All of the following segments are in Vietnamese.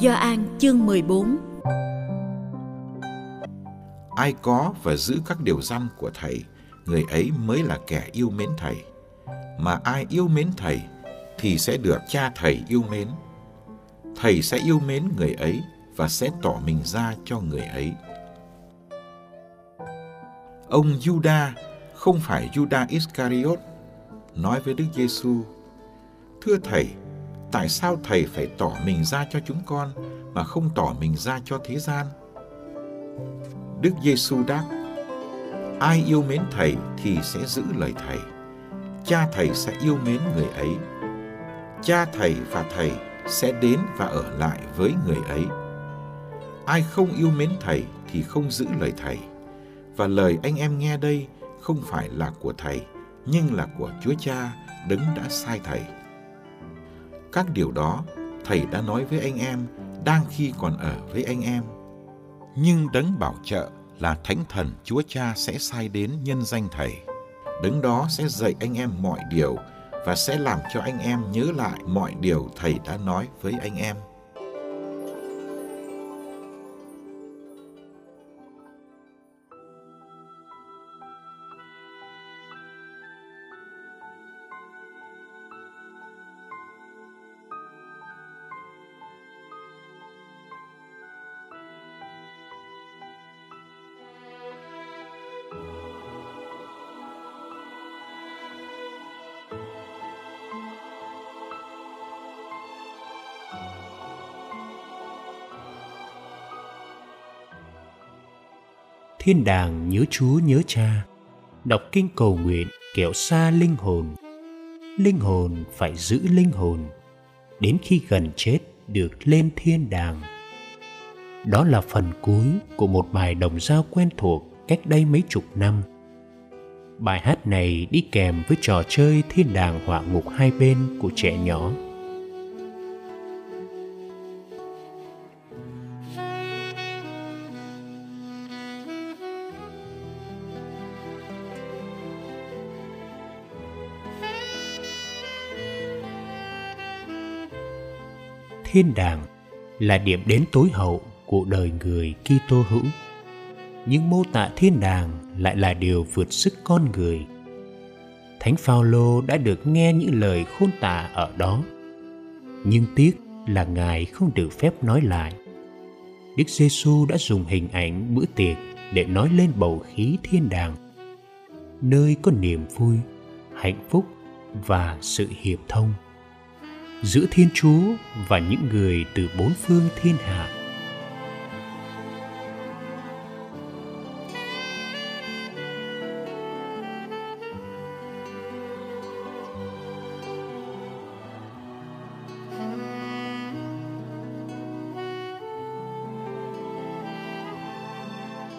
Do An chương 14 Ai có và giữ các điều răn của Thầy, người ấy mới là kẻ yêu mến Thầy. Mà ai yêu mến Thầy thì sẽ được cha Thầy yêu mến. Thầy sẽ yêu mến người ấy và sẽ tỏ mình ra cho người ấy. Ông Juda không phải Juda Iscariot nói với Đức Giêsu: "Thưa thầy, tại sao thầy phải tỏ mình ra cho chúng con mà không tỏ mình ra cho thế gian?" Đức Giêsu đáp: Ai yêu mến thầy thì sẽ giữ lời thầy. Cha thầy sẽ yêu mến người ấy. Cha thầy và thầy sẽ đến và ở lại với người ấy. Ai không yêu mến thầy thì không giữ lời thầy. Và lời anh em nghe đây không phải là của thầy, nhưng là của Chúa Cha đấng đã sai thầy. Các điều đó, thầy đã nói với anh em đang khi còn ở với anh em. Nhưng đấng bảo trợ là Thánh Thần Chúa Cha sẽ sai đến nhân danh Thầy. Đấng đó sẽ dạy anh em mọi điều và sẽ làm cho anh em nhớ lại mọi điều Thầy đã nói với anh em. Thiên đàng nhớ Chúa nhớ Cha, đọc kinh cầu nguyện kẻo xa linh hồn. Linh hồn phải giữ linh hồn, đến khi gần chết được lên thiên đàng. Đó là phần cuối của một bài đồng giao quen thuộc cách đây mấy chục năm. Bài hát này đi kèm với trò chơi thiên đàng họa ngục hai bên của trẻ nhỏ. Thiên đàng là điểm đến tối hậu của đời người Kitô hữu. Nhưng mô tả thiên đàng lại là điều vượt sức con người. Thánh Phaolô đã được nghe những lời khôn tả ở đó. Nhưng tiếc là Ngài không được phép nói lại. Đức Giêsu đã dùng hình ảnh bữa tiệc để nói lên bầu khí thiên đàng, nơi có niềm vui, hạnh phúc và sự hiệp thông giữa Thiên Chúa và những người từ bốn phương thiên hạ.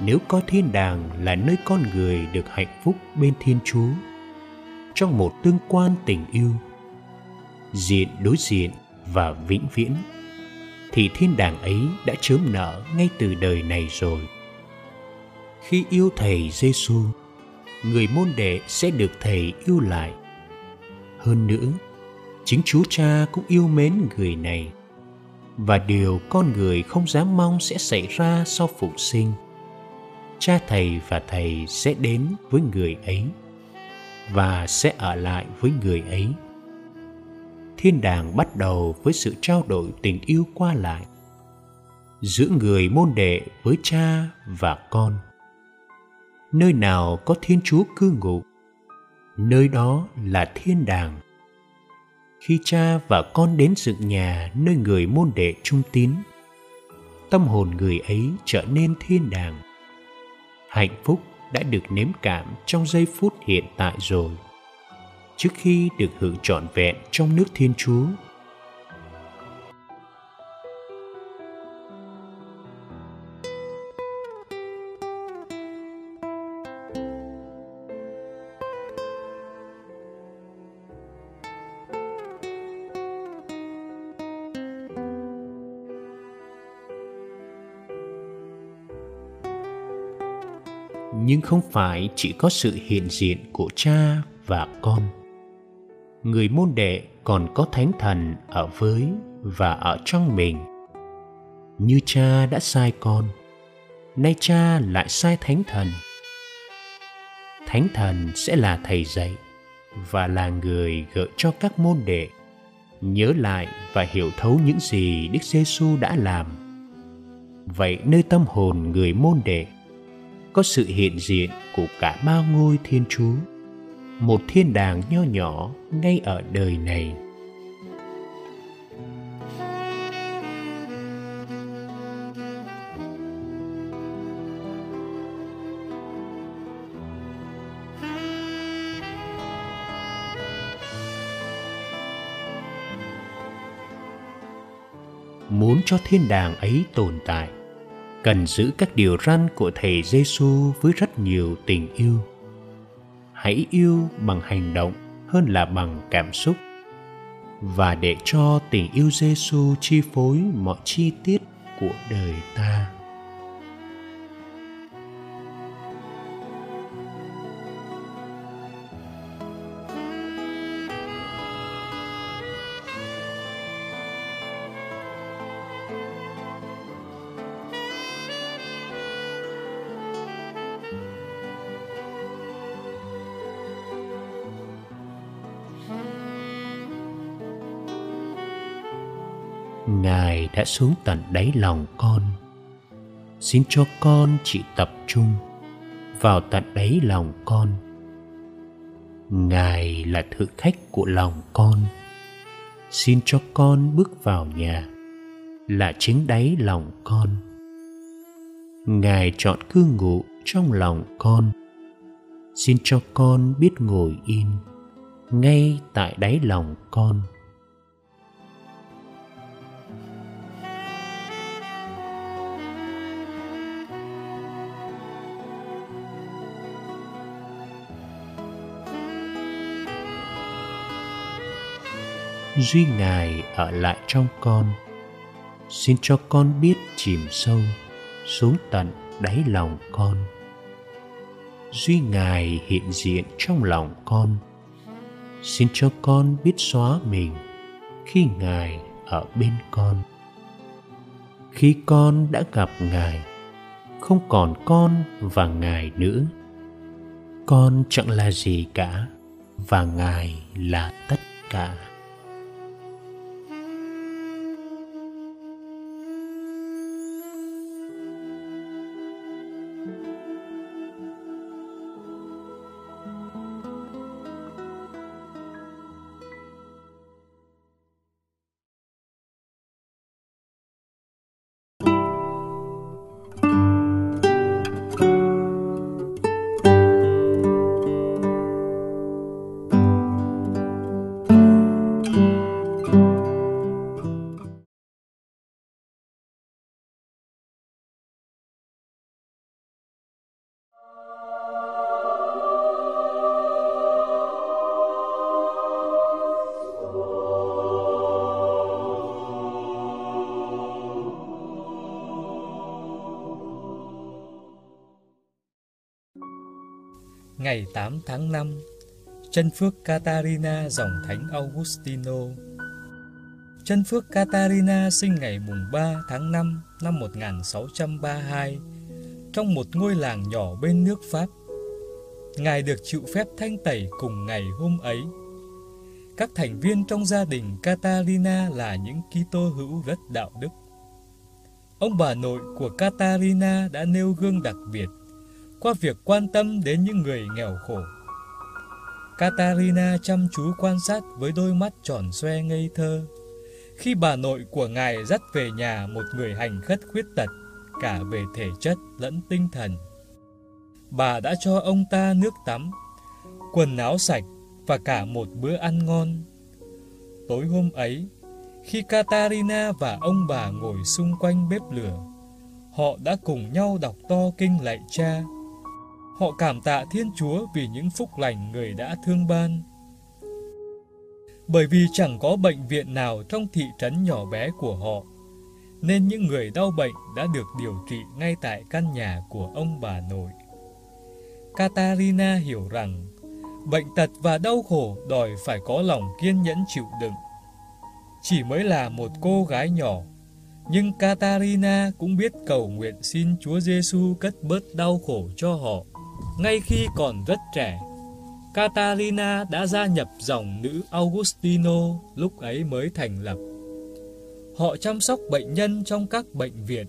Nếu có thiên đàng là nơi con người được hạnh phúc bên Thiên Chúa, trong một tương quan tình yêu diện đối diện và vĩnh viễn thì thiên đàng ấy đã chớm nở ngay từ đời này rồi khi yêu thầy Giêsu, người môn đệ sẽ được thầy yêu lại. Hơn nữa, chính Chúa Cha cũng yêu mến người này. Và điều con người không dám mong sẽ xảy ra sau phục sinh. Cha thầy và thầy sẽ đến với người ấy và sẽ ở lại với người ấy thiên đàng bắt đầu với sự trao đổi tình yêu qua lại giữa người môn đệ với cha và con. Nơi nào có thiên chúa cư ngụ, nơi đó là thiên đàng. Khi cha và con đến dựng nhà nơi người môn đệ trung tín, tâm hồn người ấy trở nên thiên đàng. Hạnh phúc đã được nếm cảm trong giây phút hiện tại rồi trước khi được hưởng trọn vẹn trong nước thiên chúa. Nhưng không phải chỉ có sự hiện diện của cha và con người môn đệ còn có thánh thần ở với và ở trong mình. Như cha đã sai con, nay cha lại sai thánh thần. Thánh thần sẽ là thầy dạy và là người gợi cho các môn đệ nhớ lại và hiểu thấu những gì Đức Giêsu đã làm. Vậy nơi tâm hồn người môn đệ có sự hiện diện của cả ba ngôi thiên chúa một thiên đàng nho nhỏ ngay ở đời này muốn cho thiên đàng ấy tồn tại, cần giữ các điều răn của thầy Giêsu với rất nhiều tình yêu. Hãy yêu bằng hành động hơn là bằng cảm xúc và để cho tình yêu Giêsu chi phối mọi chi tiết của đời ta. Ngài đã xuống tận đáy lòng con. Xin cho con chỉ tập trung vào tận đáy lòng con. Ngài là thử khách của lòng con. Xin cho con bước vào nhà là chính đáy lòng con. Ngài chọn cư ngụ trong lòng con. Xin cho con biết ngồi yên ngay tại đáy lòng con. Duy ngài ở lại trong con. Xin cho con biết chìm sâu, xuống tận đáy lòng con. Duy ngài hiện diện trong lòng con. Xin cho con biết xóa mình khi ngài ở bên con. Khi con đã gặp ngài, không còn con và ngài nữa. Con chẳng là gì cả và ngài là tất cả. Ngày 8 tháng 5, chân phước Catarina dòng thánh Augustino. Chân phước Catarina sinh ngày mùng 3 tháng 5 năm 1632 trong một ngôi làng nhỏ bên nước Pháp. Ngài được chịu phép thanh tẩy cùng ngày hôm ấy. các thành viên trong gia đình Catarina là những Kitô hữu rất đạo đức. Ông bà nội của Catarina đã nêu gương đặc biệt qua việc quan tâm đến những người nghèo khổ. Katarina chăm chú quan sát với đôi mắt tròn xoe ngây thơ. Khi bà nội của ngài dắt về nhà một người hành khất khuyết tật, cả về thể chất lẫn tinh thần. Bà đã cho ông ta nước tắm, quần áo sạch và cả một bữa ăn ngon. Tối hôm ấy, khi Katarina và ông bà ngồi xung quanh bếp lửa, họ đã cùng nhau đọc to kinh lạy cha. Họ cảm tạ Thiên Chúa vì những phúc lành người đã thương ban. Bởi vì chẳng có bệnh viện nào trong thị trấn nhỏ bé của họ, nên những người đau bệnh đã được điều trị ngay tại căn nhà của ông bà nội. Katarina hiểu rằng bệnh tật và đau khổ đòi phải có lòng kiên nhẫn chịu đựng. Chỉ mới là một cô gái nhỏ, nhưng Katarina cũng biết cầu nguyện xin Chúa Giêsu cất bớt đau khổ cho họ. Ngay khi còn rất trẻ, Catalina đã gia nhập dòng nữ Augustino lúc ấy mới thành lập. Họ chăm sóc bệnh nhân trong các bệnh viện.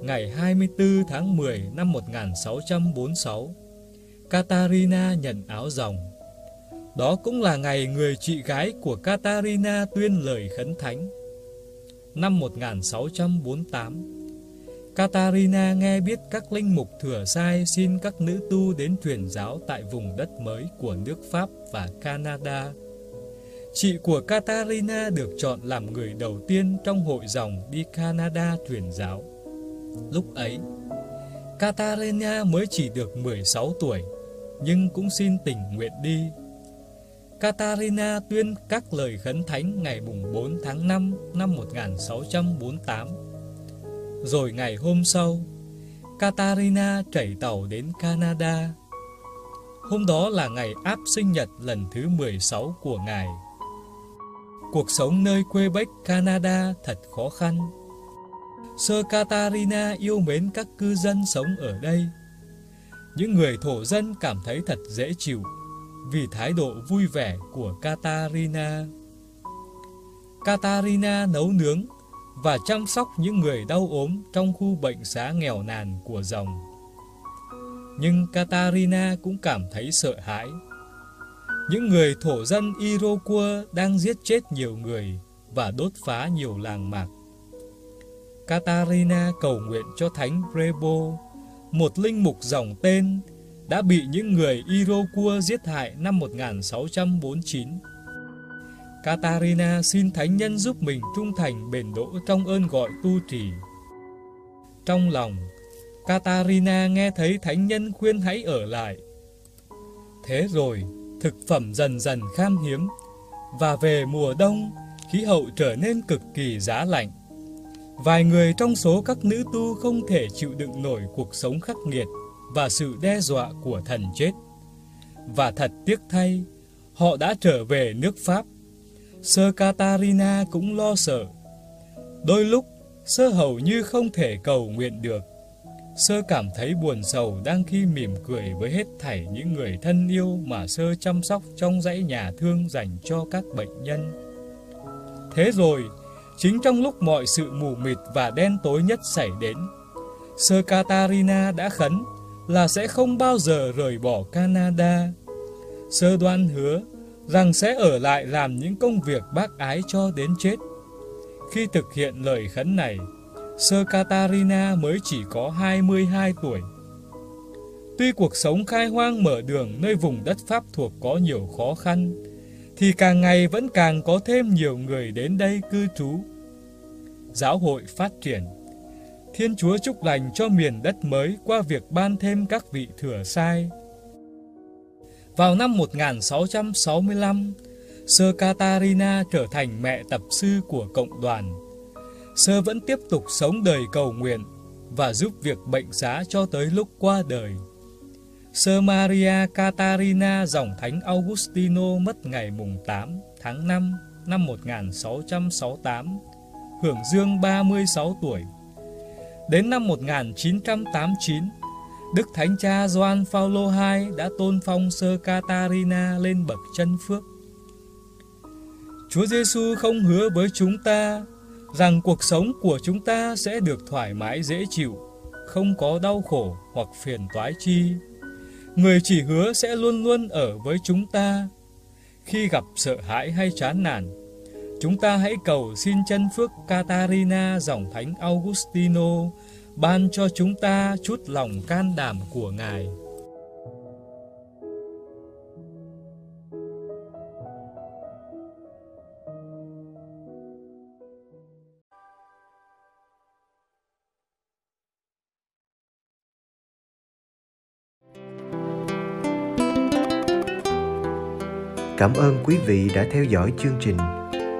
Ngày 24 tháng 10 năm 1646, Katarina nhận áo dòng. Đó cũng là ngày người chị gái của Katarina tuyên lời khấn thánh. Năm 1648, Katarina nghe biết các linh mục thừa sai xin các nữ tu đến truyền giáo tại vùng đất mới của nước Pháp và Canada. Chị của Katarina được chọn làm người đầu tiên trong hội dòng đi Canada truyền giáo. Lúc ấy, Katarina mới chỉ được 16 tuổi, nhưng cũng xin tình nguyện đi. Katarina tuyên các lời khấn thánh ngày 4 tháng 5 năm 1648 rồi ngày hôm sau, Katarina chảy tàu đến Canada. Hôm đó là ngày áp sinh nhật lần thứ 16 của ngài. Cuộc sống nơi Quebec, Canada thật khó khăn. Sơ Katarina yêu mến các cư dân sống ở đây. Những người thổ dân cảm thấy thật dễ chịu vì thái độ vui vẻ của Katarina. Katarina nấu nướng và chăm sóc những người đau ốm trong khu bệnh xá nghèo nàn của dòng. Nhưng Katarina cũng cảm thấy sợ hãi. Những người thổ dân Iroquois đang giết chết nhiều người và đốt phá nhiều làng mạc. Katarina cầu nguyện cho Thánh Rebo, một linh mục dòng tên, đã bị những người Iroquois giết hại năm 1649 Katarina xin Thánh Nhân giúp mình trung thành bền đỗ trong ơn gọi tu trì. Trong lòng, Katarina nghe thấy Thánh Nhân khuyên hãy ở lại. Thế rồi, thực phẩm dần dần khan hiếm, và về mùa đông, khí hậu trở nên cực kỳ giá lạnh. Vài người trong số các nữ tu không thể chịu đựng nổi cuộc sống khắc nghiệt và sự đe dọa của thần chết. Và thật tiếc thay, họ đã trở về nước Pháp Sơ Katarina cũng lo sợ. Đôi lúc, sơ hầu như không thể cầu nguyện được. Sơ cảm thấy buồn sầu đang khi mỉm cười với hết thảy những người thân yêu mà sơ chăm sóc trong dãy nhà thương dành cho các bệnh nhân. Thế rồi, chính trong lúc mọi sự mù mịt và đen tối nhất xảy đến, Sơ Katarina đã khấn là sẽ không bao giờ rời bỏ Canada. Sơ đoan hứa rằng sẽ ở lại làm những công việc bác ái cho đến chết. Khi thực hiện lời khấn này, Sơ Katarina mới chỉ có 22 tuổi. Tuy cuộc sống khai hoang mở đường nơi vùng đất Pháp thuộc có nhiều khó khăn, thì càng ngày vẫn càng có thêm nhiều người đến đây cư trú. Giáo hội phát triển. Thiên Chúa chúc lành cho miền đất mới qua việc ban thêm các vị thừa sai, vào năm 1665, Sơ Katarina trở thành mẹ tập sư của cộng đoàn. Sơ vẫn tiếp tục sống đời cầu nguyện và giúp việc bệnh xá cho tới lúc qua đời. Sơ Maria Katarina dòng thánh Augustino mất ngày mùng 8 tháng 5 năm 1668, hưởng dương 36 tuổi. Đến năm 1989, Đức Thánh Cha Gioan Phaolô II đã tôn phong Sơ Catarina lên bậc chân phước. Chúa Giêsu không hứa với chúng ta rằng cuộc sống của chúng ta sẽ được thoải mái dễ chịu, không có đau khổ hoặc phiền toái chi. Người chỉ hứa sẽ luôn luôn ở với chúng ta. Khi gặp sợ hãi hay chán nản, chúng ta hãy cầu xin chân phước Catarina dòng thánh Augustino ban cho chúng ta chút lòng can đảm của Ngài. Cảm ơn quý vị đã theo dõi chương trình.